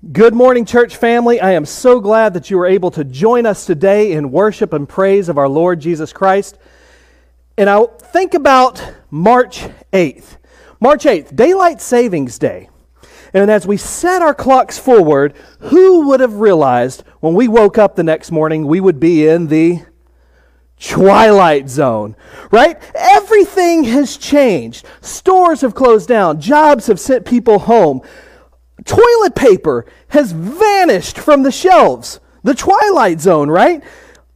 Good morning, church family. I am so glad that you were able to join us today in worship and praise of our Lord Jesus Christ. And I think about March 8th. March 8th, Daylight Savings Day. And as we set our clocks forward, who would have realized when we woke up the next morning we would be in the twilight zone, right? Everything has changed. Stores have closed down, jobs have sent people home. Toilet paper has vanished from the shelves. The twilight zone, right?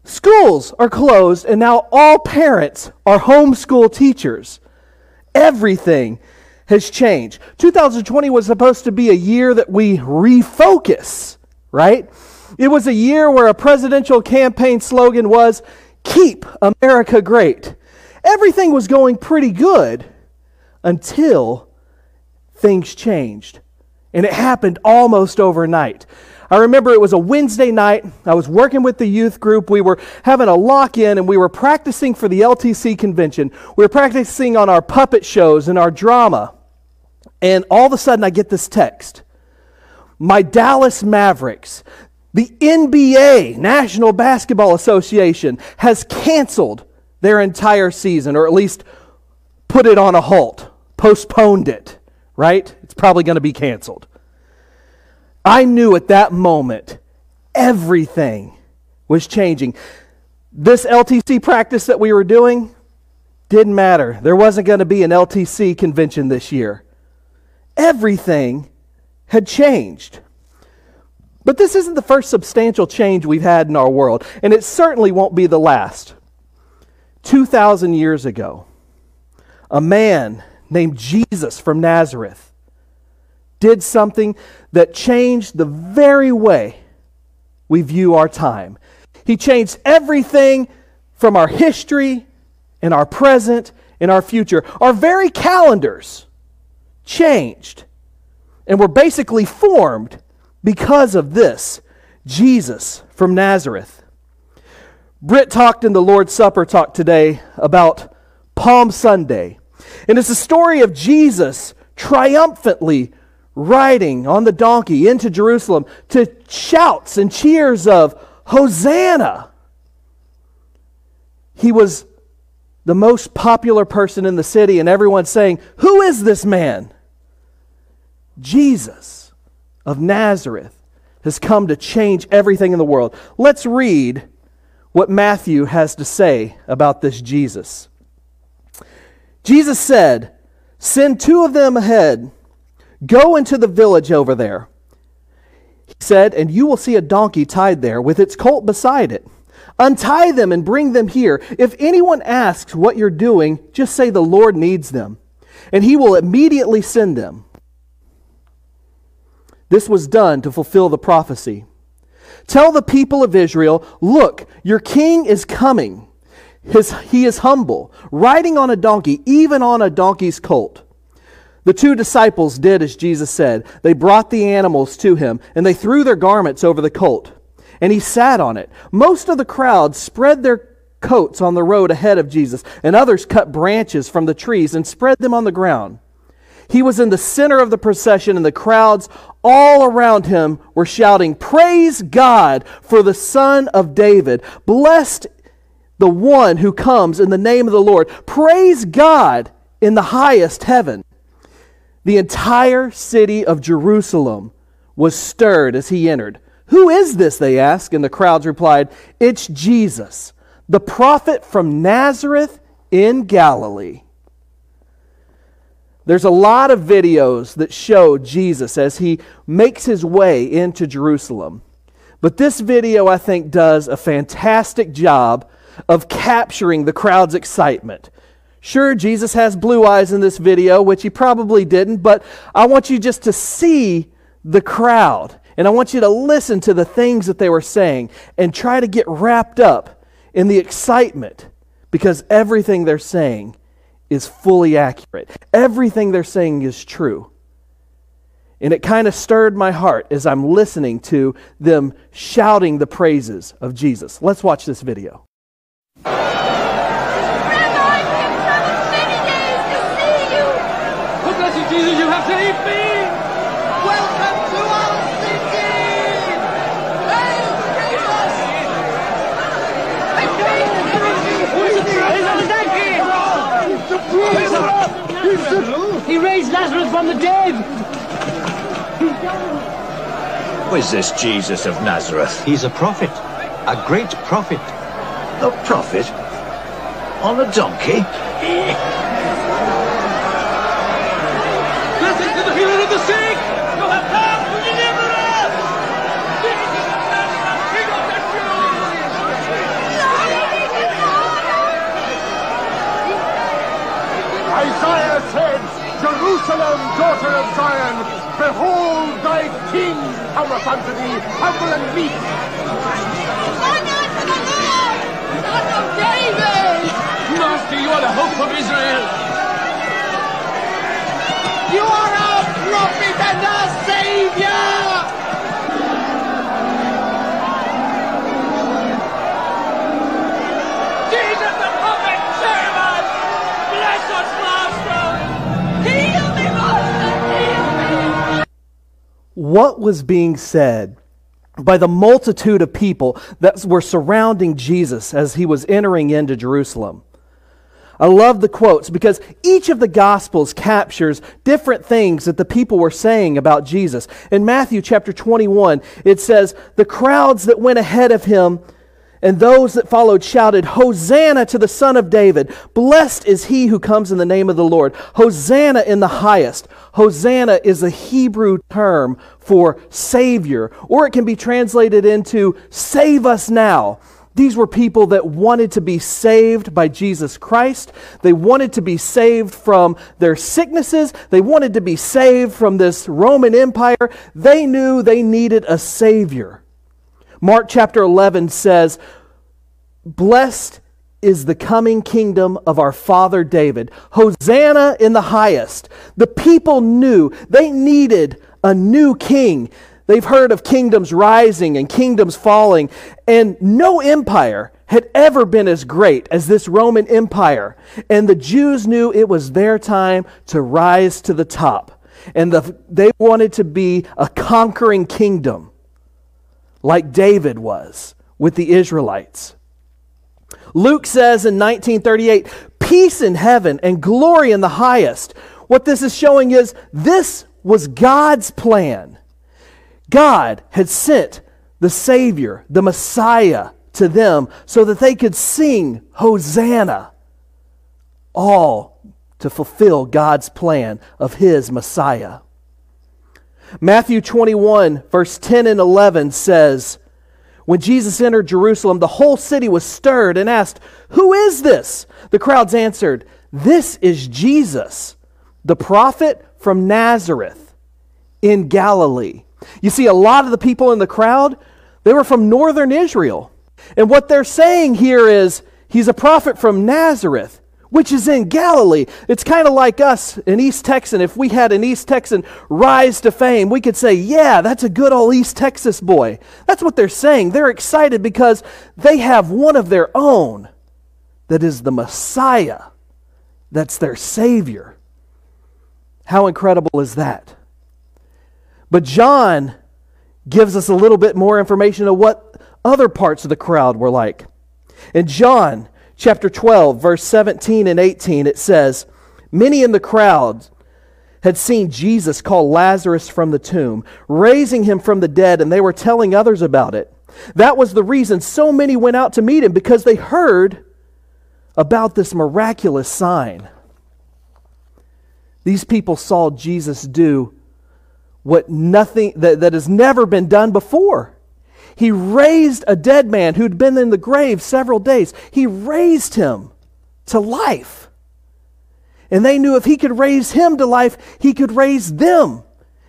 Schools are closed, and now all parents are homeschool teachers. Everything has changed. 2020 was supposed to be a year that we refocus, right? It was a year where a presidential campaign slogan was Keep America Great. Everything was going pretty good until things changed and it happened almost overnight. I remember it was a Wednesday night. I was working with the youth group. We were having a lock in and we were practicing for the LTC convention. We were practicing on our puppet shows and our drama. And all of a sudden, I get this text My Dallas Mavericks, the NBA, National Basketball Association, has canceled their entire season, or at least put it on a halt, postponed it right? It's probably going to be canceled. I knew at that moment everything was changing. This LTC practice that we were doing didn't matter. There wasn't going to be an LTC convention this year. Everything had changed. But this isn't the first substantial change we've had in our world, and it certainly won't be the last. 2,000 years ago, a man named Jesus from Nazareth did something that changed the very way we view our time. He changed everything from our history and our present and our future. Our very calendars changed and were basically formed because of this Jesus from Nazareth. Britt talked in the Lord's Supper talk today about Palm Sunday and it's the story of Jesus triumphantly riding on the donkey into Jerusalem to shouts and cheers of Hosanna. He was the most popular person in the city, and everyone saying, Who is this man? Jesus of Nazareth has come to change everything in the world. Let's read what Matthew has to say about this Jesus. Jesus said, Send two of them ahead. Go into the village over there. He said, And you will see a donkey tied there with its colt beside it. Untie them and bring them here. If anyone asks what you're doing, just say the Lord needs them, and he will immediately send them. This was done to fulfill the prophecy. Tell the people of Israel, Look, your king is coming. His, he is humble, riding on a donkey, even on a donkey's colt. The two disciples did as Jesus said. They brought the animals to him, and they threw their garments over the colt. And he sat on it. Most of the crowd spread their coats on the road ahead of Jesus, and others cut branches from the trees and spread them on the ground. He was in the center of the procession, and the crowds all around him were shouting, Praise God for the Son of David! Blessed the one who comes in the name of the Lord. Praise God in the highest heaven. The entire city of Jerusalem was stirred as he entered. Who is this? They asked, and the crowds replied, It's Jesus, the prophet from Nazareth in Galilee. There's a lot of videos that show Jesus as he makes his way into Jerusalem. But this video, I think, does a fantastic job of capturing the crowd's excitement. Sure, Jesus has blue eyes in this video, which he probably didn't, but I want you just to see the crowd. And I want you to listen to the things that they were saying and try to get wrapped up in the excitement because everything they're saying is fully accurate. Everything they're saying is true. And it kind of stirred my heart as I'm listening to them shouting the praises of Jesus. Let's watch this video. Jesus, you have to me! Welcome to our city! Hail Jesus! He raised Lazarus from the dead! Who is this Jesus of Nazareth? He's a prophet. A great prophet. A prophet? On a donkey? Jerusalem, daughter of Zion, behold thy king cometh unto thee, humble and meek. Honor to the Lord, Son of David! Master, you are the hope of Israel. You are our prophet and our savior! What was being said by the multitude of people that were surrounding Jesus as he was entering into Jerusalem? I love the quotes because each of the Gospels captures different things that the people were saying about Jesus. In Matthew chapter 21, it says, The crowds that went ahead of him and those that followed shouted, Hosanna to the Son of David! Blessed is he who comes in the name of the Lord! Hosanna in the highest! Hosanna is a Hebrew term for Savior, or it can be translated into Save us now. These were people that wanted to be saved by Jesus Christ. They wanted to be saved from their sicknesses. They wanted to be saved from this Roman Empire. They knew they needed a Savior. Mark chapter 11 says, Blessed is the coming kingdom of our father David. Hosanna in the highest. The people knew they needed a new king. They've heard of kingdoms rising and kingdoms falling, and no empire had ever been as great as this Roman Empire. And the Jews knew it was their time to rise to the top. And the, they wanted to be a conquering kingdom like David was with the Israelites. Luke says in 1938, peace in heaven and glory in the highest. What this is showing is this was God's plan. God had sent the Savior, the Messiah, to them so that they could sing Hosanna, all to fulfill God's plan of His Messiah. Matthew 21, verse 10 and 11 says, When Jesus entered Jerusalem, the whole city was stirred and asked, Who is this? The crowds answered, This is Jesus, the prophet from Nazareth in Galilee. You see, a lot of the people in the crowd, they were from northern Israel. And what they're saying here is, He's a prophet from Nazareth which is in Galilee. It's kind of like us, an East Texan. If we had an East Texan rise to fame, we could say, Yeah, that's a good old East Texas boy. That's what they're saying. They're excited because they have one of their own that is the Messiah, that's their Savior. How incredible is that? But John gives us a little bit more information of what other parts of the crowd were like. In John chapter 12, verse 17 and 18, it says, Many in the crowd had seen Jesus call Lazarus from the tomb, raising him from the dead, and they were telling others about it. That was the reason so many went out to meet him because they heard about this miraculous sign. These people saw Jesus do what nothing that, that has never been done before. He raised a dead man who'd been in the grave several days. He raised him to life. And they knew if he could raise him to life, he could raise them.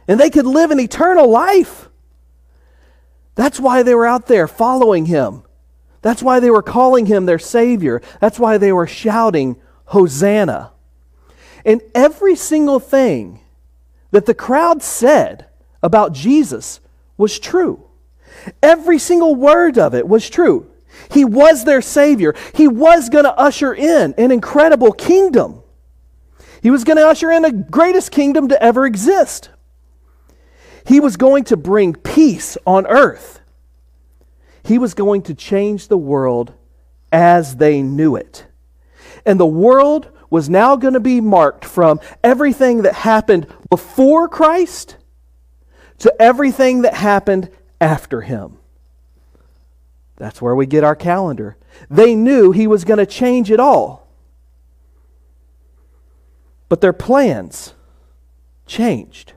And they could live an eternal life. That's why they were out there following him. That's why they were calling him their Savior. That's why they were shouting, Hosanna. And every single thing that the crowd said about Jesus was true. Every single word of it was true. He was their Savior. He was going to usher in an incredible kingdom. He was going to usher in the greatest kingdom to ever exist. He was going to bring peace on earth. He was going to change the world as they knew it. And the world was now going to be marked from everything that happened before Christ to everything that happened after him. That's where we get our calendar. They knew he was going to change it all. But their plans changed.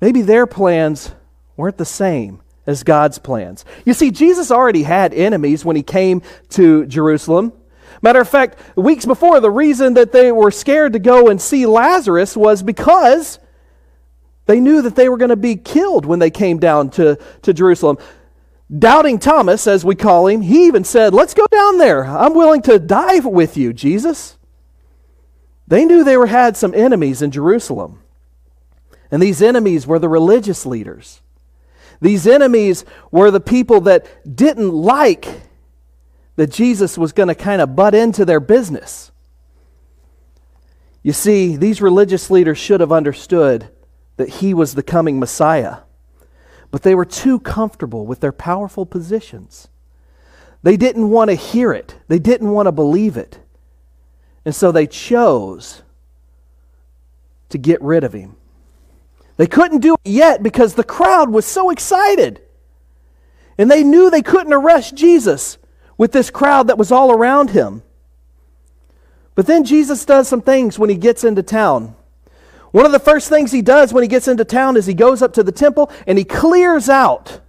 Maybe their plans weren't the same as God's plans. You see, Jesus already had enemies when he came to Jerusalem. Matter of fact, weeks before, the reason that they were scared to go and see Lazarus was because they knew that they were going to be killed when they came down to, to Jerusalem. Doubting Thomas, as we call him, he even said, Let's go down there. I'm willing to die with you, Jesus. They knew they were, had some enemies in Jerusalem. And these enemies were the religious leaders. These enemies were the people that didn't like that Jesus was going to kind of butt into their business. You see, these religious leaders should have understood that he was the coming Messiah. But they were too comfortable with their powerful positions. They didn't want to hear it, they didn't want to believe it. And so they chose to get rid of him. They couldn't do it yet because the crowd was so excited. And they knew they couldn't arrest Jesus with this crowd that was all around him. But then Jesus does some things when he gets into town. One of the first things he does when he gets into town is he goes up to the temple and he clears out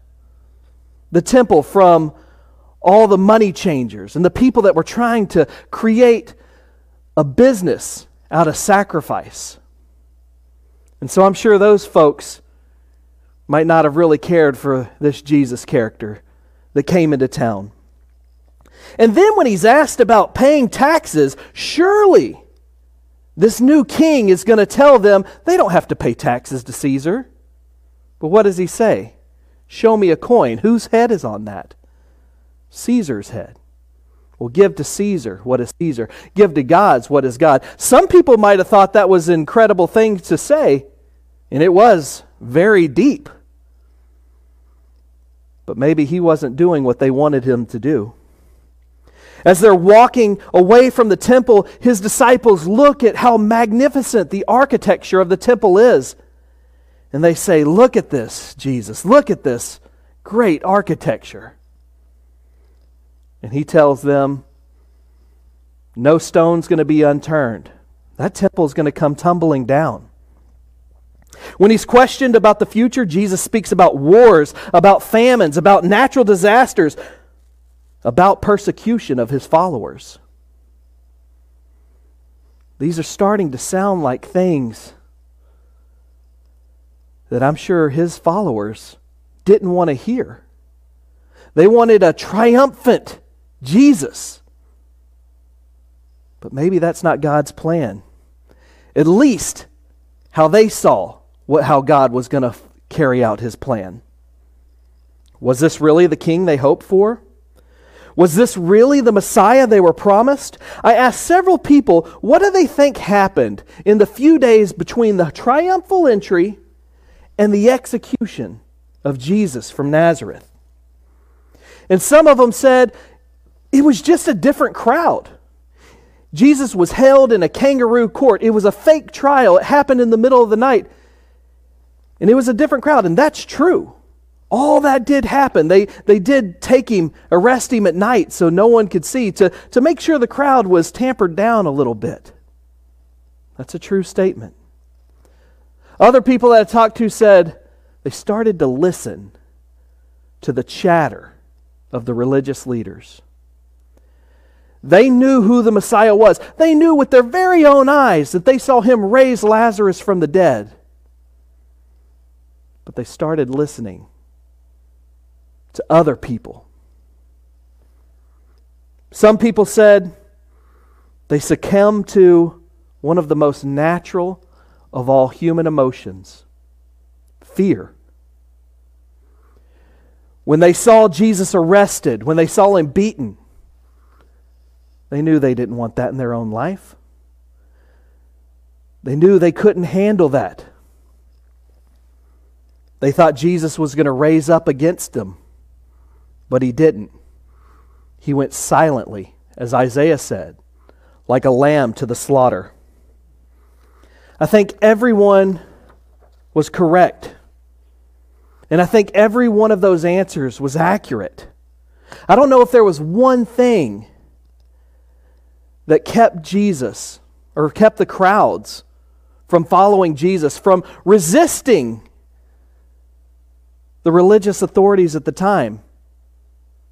the temple from all the money changers and the people that were trying to create a business out of sacrifice. And so I'm sure those folks might not have really cared for this Jesus character that came into town. And then when he's asked about paying taxes, surely this new king is going to tell them they don't have to pay taxes to Caesar. But what does he say? Show me a coin. Whose head is on that? Caesar's head. Well, give to Caesar what is Caesar. Give to God's what is God. Some people might have thought that was an incredible thing to say, and it was very deep. But maybe he wasn't doing what they wanted him to do. As they're walking away from the temple, his disciples look at how magnificent the architecture of the temple is. And they say, Look at this, Jesus. Look at this great architecture. And he tells them, No stone's going to be unturned. That temple is going to come tumbling down. When he's questioned about the future, Jesus speaks about wars, about famines, about natural disasters, about persecution of his followers. These are starting to sound like things that I'm sure his followers didn't want to hear. They wanted a triumphant Jesus. But maybe that's not God's plan. At least how they saw what, how God was going to carry out his plan. Was this really the king they hoped for? Was this really the Messiah they were promised? I asked several people, what do they think happened in the few days between the triumphal entry and the execution of Jesus from Nazareth? And some of them said it was just a different crowd. Jesus was held in a kangaroo court. It was a fake trial. It happened in the middle of the night. And it was a different crowd, and that's true. All that did happen. They, they did take him, arrest him at night so no one could see, to, to make sure the crowd was tampered down a little bit. That's a true statement. Other people that I talked to said they started to listen to the chatter of the religious leaders. They knew who the Messiah was. They knew with their very own eyes that they saw him raise Lazarus from the dead. But they started listening to other people. Some people said they succumbed to one of the most natural of all human emotions fear. When they saw Jesus arrested, when they saw him beaten, they knew they didn't want that in their own life. They knew they couldn't handle that. They thought Jesus was going to raise up against them. But he didn't. He went silently as Isaiah said, like a lamb to the slaughter. I think everyone was correct. And I think every one of those answers was accurate. I don't know if there was one thing that kept Jesus or kept the crowds from following Jesus, from resisting the religious authorities at the time,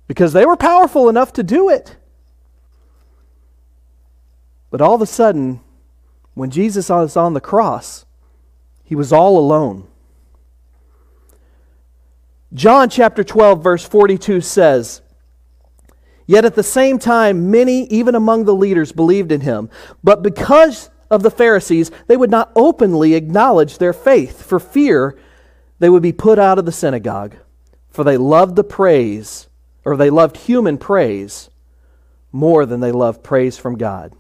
because they were powerful enough to do it. But all of a sudden, when Jesus was on the cross, he was all alone. John chapter 12, verse 42 says, Yet at the same time, many, even among the leaders, believed in him. But because of the Pharisees, they would not openly acknowledge their faith for fear they would be put out of the synagogue. For they loved the praise, or they loved human praise, more than they loved praise from God.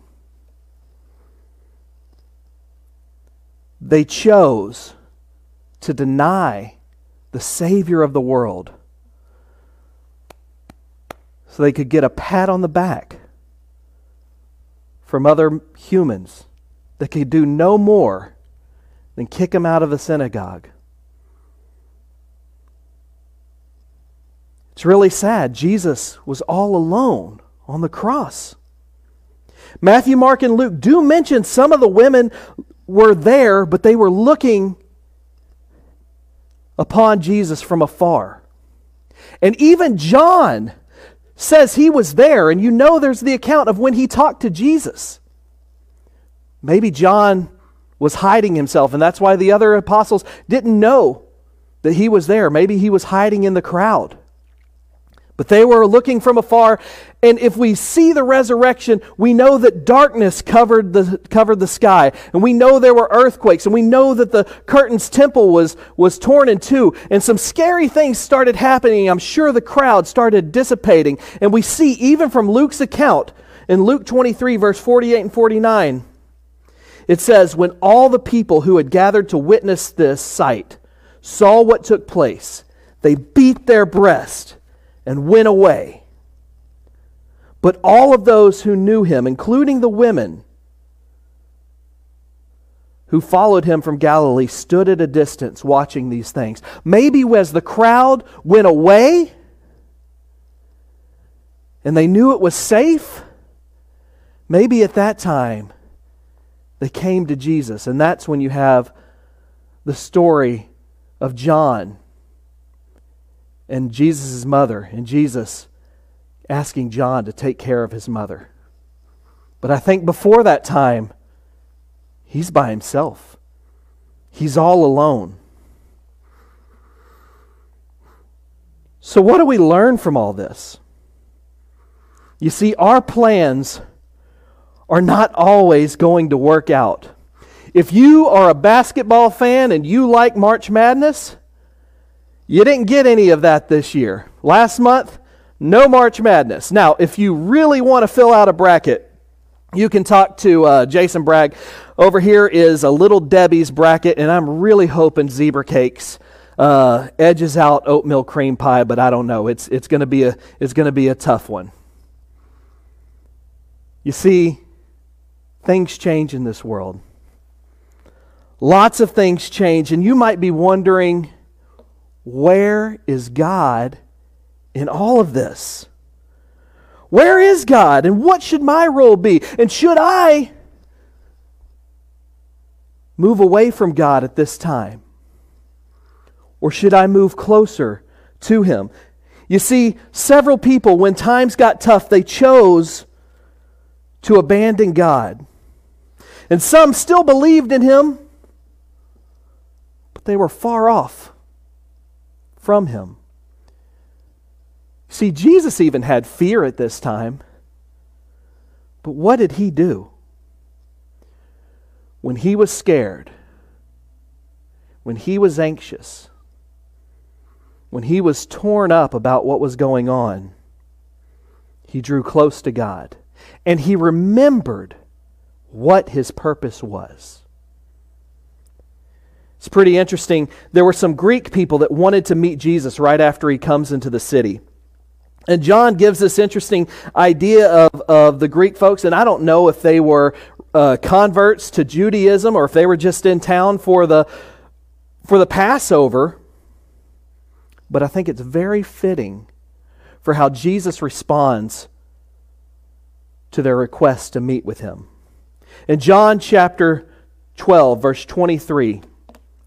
They chose to deny the Savior of the world so they could get a pat on the back from other humans that could do no more than kick him out of the synagogue. It's really sad. Jesus was all alone on the cross. Matthew, Mark, and Luke do mention some of the women were there, but they were looking upon Jesus from afar. And even John says he was there, and you know there's the account of when he talked to Jesus. Maybe John was hiding himself, and that's why the other apostles didn't know that he was there. Maybe he was hiding in the crowd. But they were looking from afar, and if we see the resurrection, we know that darkness covered the, covered the sky, and we know there were earthquakes, and we know that the curtain's temple was, was torn in two, and some scary things started happening. I'm sure the crowd started dissipating, and we see even from Luke's account in Luke 23, verse 48 and 49, it says, When all the people who had gathered to witness this sight saw what took place, they beat their breast and went away. But all of those who knew him, including the women who followed him from Galilee, stood at a distance watching these things. Maybe as the crowd went away and they knew it was safe, maybe at that time they came to Jesus. And that's when you have the story of John and Jesus' mother, and Jesus asking John to take care of his mother. But I think before that time, he's by himself, he's all alone. So, what do we learn from all this? You see, our plans are not always going to work out. If you are a basketball fan and you like March Madness, you didn't get any of that this year. Last month, no March Madness. Now, if you really want to fill out a bracket, you can talk to uh, Jason Bragg. Over here is a little Debbie's bracket, and I'm really hoping zebra cakes uh, edges out oatmeal cream pie, but I don't know. It's it's going to be a it's going to be a tough one. You see, things change in this world. Lots of things change, and you might be wondering where is God in all of this? Where is God and what should my role be? And should I move away from God at this time? Or should I move closer to Him? You see, several people, when times got tough, they chose to abandon God. And some still believed in Him, but they were far off from him. See, Jesus even had fear at this time. But what did he do? When he was scared, when he was anxious, when he was torn up about what was going on, he drew close to God and he remembered what his purpose was. It's pretty interesting. There were some Greek people that wanted to meet Jesus right after he comes into the city. And John gives this interesting idea of, of the Greek folks, and I don't know if they were uh, converts to Judaism or if they were just in town for the, for the Passover, but I think it's very fitting for how Jesus responds to their request to meet with him. In John chapter 12, verse 23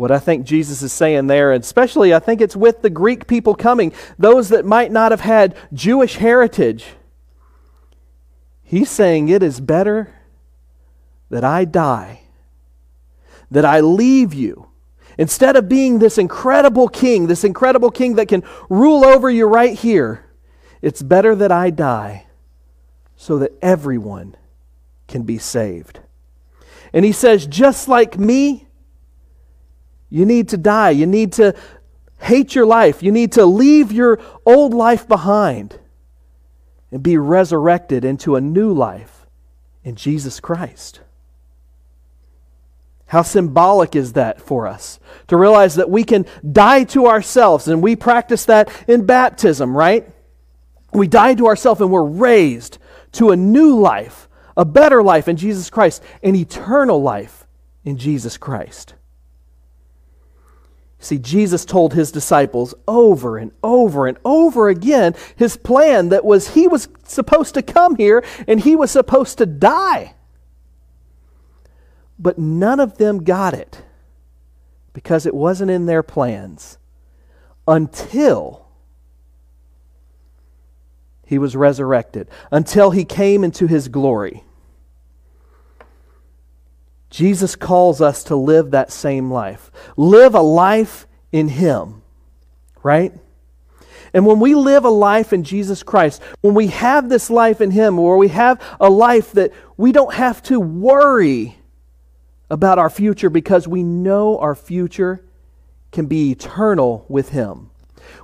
What I think Jesus is saying there, and especially I think it's with the Greek people coming, those that might not have had Jewish heritage. He's saying it is better that I die, that I leave you. Instead of being this incredible king, this incredible king that can rule over you right here, it's better that I die so that everyone can be saved. And he says, just like me, you need to die. You need to hate your life. You need to leave your old life behind and be resurrected into a new life in Jesus Christ. How symbolic is that for us? To realize that we can die to ourselves, and we practice that in baptism, right? We die to ourselves and we're raised to a new life, a better life in Jesus Christ, an eternal life in Jesus Christ. See, Jesus told his disciples over and over and over again his plan that was he was supposed to come here and he was supposed to die. But none of them got it because it wasn't in their plans until he was resurrected, until he came into his glory. Jesus calls us to live that same life. Live a life in Him, right? And when we live a life in Jesus Christ, when we have this life in Him, or we have a life that we don't have to worry about our future because we know our future can be eternal with Him.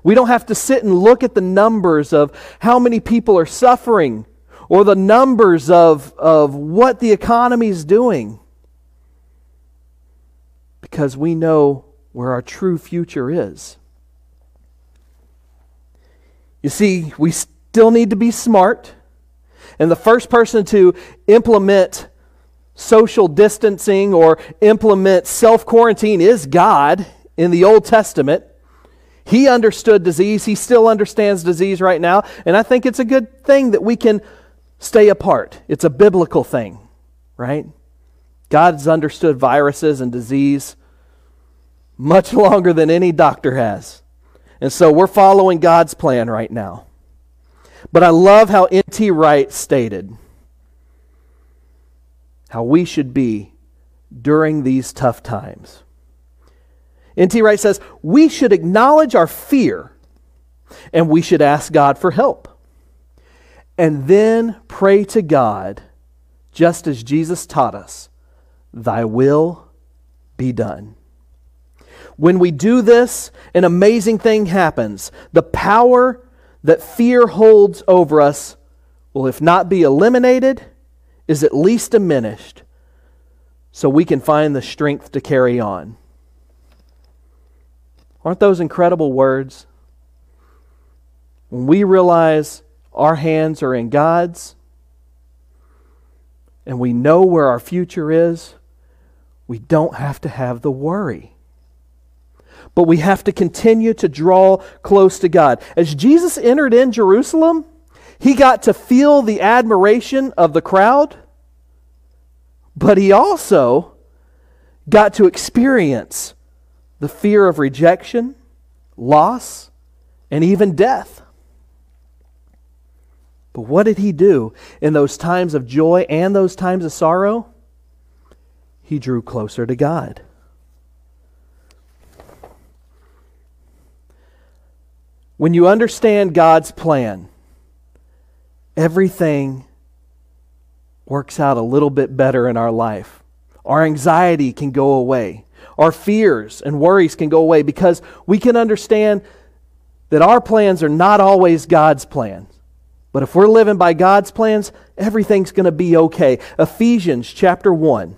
We don't have to sit and look at the numbers of how many people are suffering or the numbers of, of what the economy is doing because we know where our true future is. You see, we still need to be smart. And the first person to implement social distancing or implement self quarantine is God in the Old Testament. He understood disease. He still understands disease right now. And I think it's a good thing that we can stay apart. It's a biblical thing, right? God's understood viruses and disease much longer than any doctor has. And so we're following God's plan right now. But I love how N.T. Wright stated how we should be during these tough times. N.T. Wright says, We should acknowledge our fear and we should ask God for help. And then pray to God, just as Jesus taught us Thy will be done. When we do this, an amazing thing happens. The power that fear holds over us will, if not be eliminated, is at least diminished so we can find the strength to carry on. Aren't those incredible words? When we realize our hands are in God's and we know where our future is, we don't have to have the worry. But we have to continue to draw close to God. As Jesus entered in Jerusalem, he got to feel the admiration of the crowd, but he also got to experience the fear of rejection, loss, and even death. But what did he do in those times of joy and those times of sorrow? He drew closer to God. When you understand God's plan, everything works out a little bit better in our life. Our anxiety can go away. Our fears and worries can go away because we can understand that our plans are not always God's plans. But if we're living by God's plans, everything's going to be okay. Ephesians chapter 1,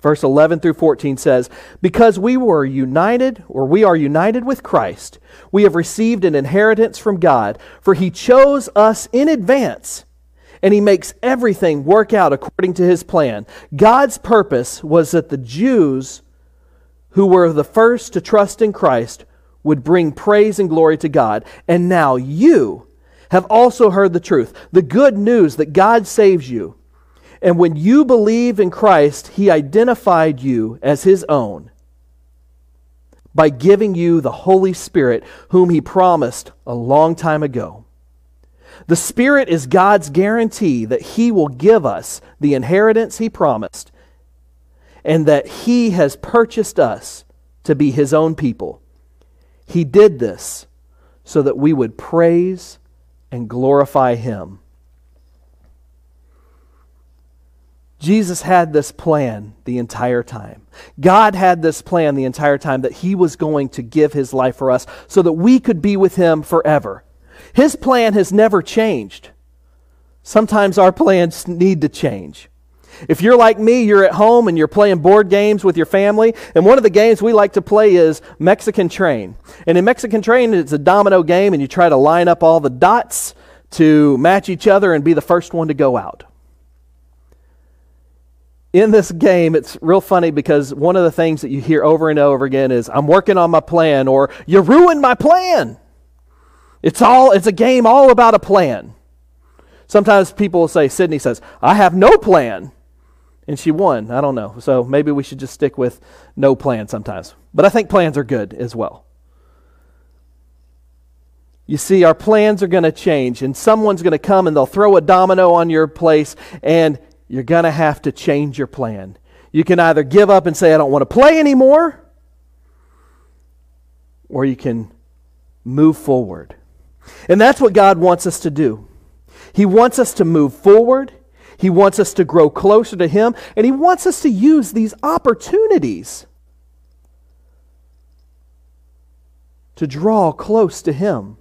verse 11 through 14 says, Because we were united, or we are united with Christ, we have received an inheritance from God, for he chose us in advance and he makes everything work out according to his plan. God's purpose was that the Jews who were the first to trust in Christ would bring praise and glory to God. And now you have also heard the truth, the good news that God saves you. And when you believe in Christ, he identified you as his own by giving you the Holy Spirit, whom he promised a long time ago. The Spirit is God's guarantee that He will give us the inheritance He promised and that He has purchased us to be His own people. He did this so that we would praise and glorify Him. Jesus had this plan the entire time. God had this plan the entire time that He was going to give His life for us so that we could be with Him forever. His plan has never changed. Sometimes our plans need to change. If you're like me, you're at home and you're playing board games with your family, and one of the games we like to play is Mexican Train. And in Mexican Train, it's a domino game, and you try to line up all the dots to match each other and be the first one to go out. In this game, it's real funny because one of the things that you hear over and over again is, I'm working on my plan, or you ruined my plan. It's all it's a game all about a plan. Sometimes people will say, Sydney says, I have no plan. And she won. I don't know. So maybe we should just stick with no plan sometimes. But I think plans are good as well. You see, our plans are going to change, and someone's going to come and they'll throw a domino on your place, and you're going to have to change your plan. You can either give up and say, I don't want to play anymore, or you can move forward. And that's what God wants us to do. He wants us to move forward. He wants us to grow closer to Him. And He wants us to use these opportunities to draw close to Him.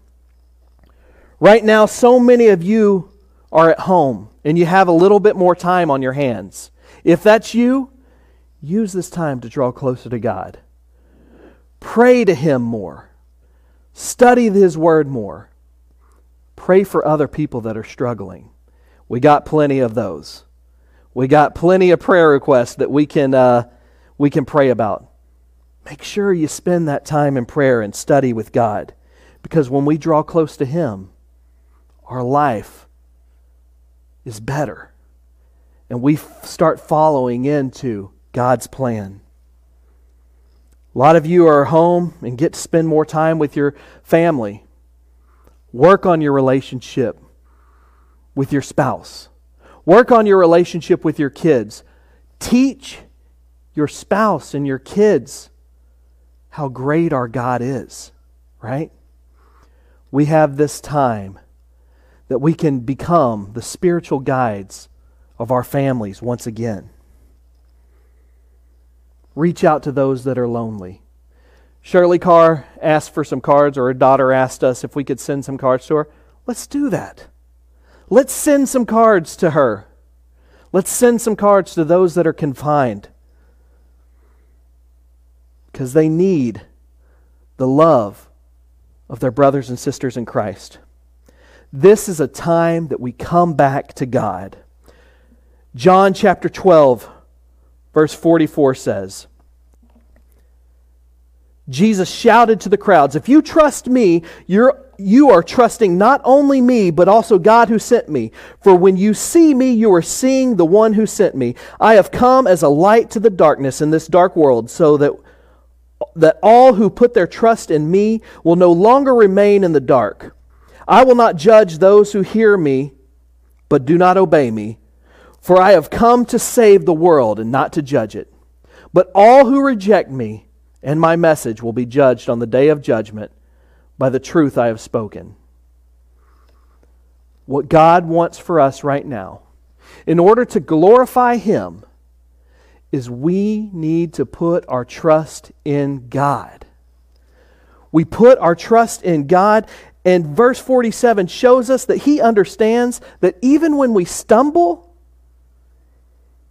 Right now, so many of you are at home and you have a little bit more time on your hands. If that's you, use this time to draw closer to God. Pray to Him more. Study His Word more. Pray for other people that are struggling. We got plenty of those. We got plenty of prayer requests that we can, uh, we can pray about. Make sure you spend that time in prayer and study with God. Because when we draw close to Him, our life is better. And we f- start following into God's plan. A lot of you are home and get to spend more time with your family. Work on your relationship with your spouse. Work on your relationship with your kids. Teach your spouse and your kids how great our God is, right? We have this time that we can become the spiritual guides of our families once again. Reach out to those that are lonely. Shirley Carr asked for some cards, or her daughter asked us if we could send some cards to her. Let's do that. Let's send some cards to her. Let's send some cards to those that are confined because they need the love of their brothers and sisters in Christ. This is a time that we come back to God. John chapter 12, verse 44 says, Jesus shouted to the crowds, If you trust me, you're, you are trusting not only me, but also God who sent me. For when you see me, you are seeing the one who sent me. I have come as a light to the darkness in this dark world, so that, that all who put their trust in me will no longer remain in the dark. I will not judge those who hear me, but do not obey me. For I have come to save the world and not to judge it. But all who reject me, and my message will be judged on the day of judgment by the truth I have spoken. What God wants for us right now in order to glorify Him, is we need to put our trust in God. We put our trust in God, and verse 47 shows us that He understands that even when we stumble,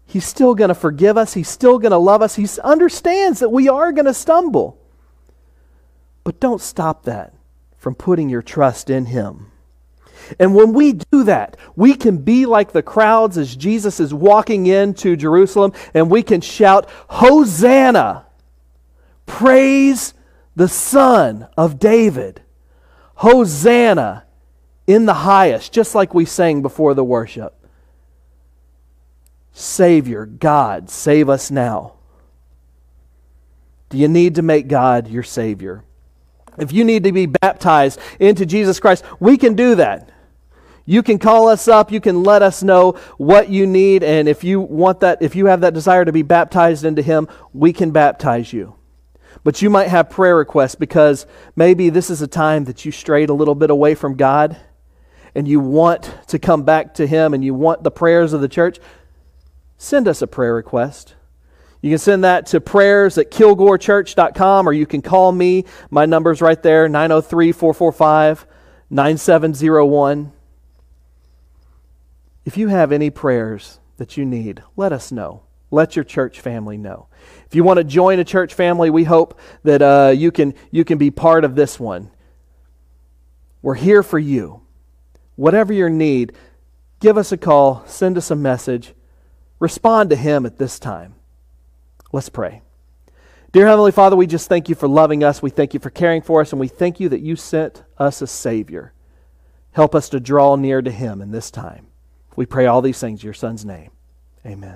He's still going to forgive us. He's still going to love us. He understands that we are going to stumble. But don't stop that from putting your trust in Him. And when we do that, we can be like the crowds as Jesus is walking into Jerusalem and we can shout, Hosanna! Praise the Son of David. Hosanna in the highest, just like we sang before the worship. Savior, God, save us now. Do you need to make God your Savior? If you need to be baptized into Jesus Christ, we can do that. You can call us up, you can let us know what you need, and if you want that, if you have that desire to be baptized into Him, we can baptize you. But you might have prayer requests because maybe this is a time that you strayed a little bit away from God and you want to come back to Him and you want the prayers of the church. Send us a prayer request. You can send that to prayers at kilgorechurch.com or you can call me. My number's right there 903 445 9701. If you have any prayers that you need, let us know. Let your church family know. If you want to join a church family, we hope that uh, you, can, you can be part of this one. We're here for you. Whatever your need, give us a call, send us a message, respond to Him at this time. Let's pray. Dear Heavenly Father, we just thank you for loving us. We thank you for caring for us, and we thank you that you sent us a Savior. Help us to draw near to Him in this time. We pray all these things in your Son's name. Amen.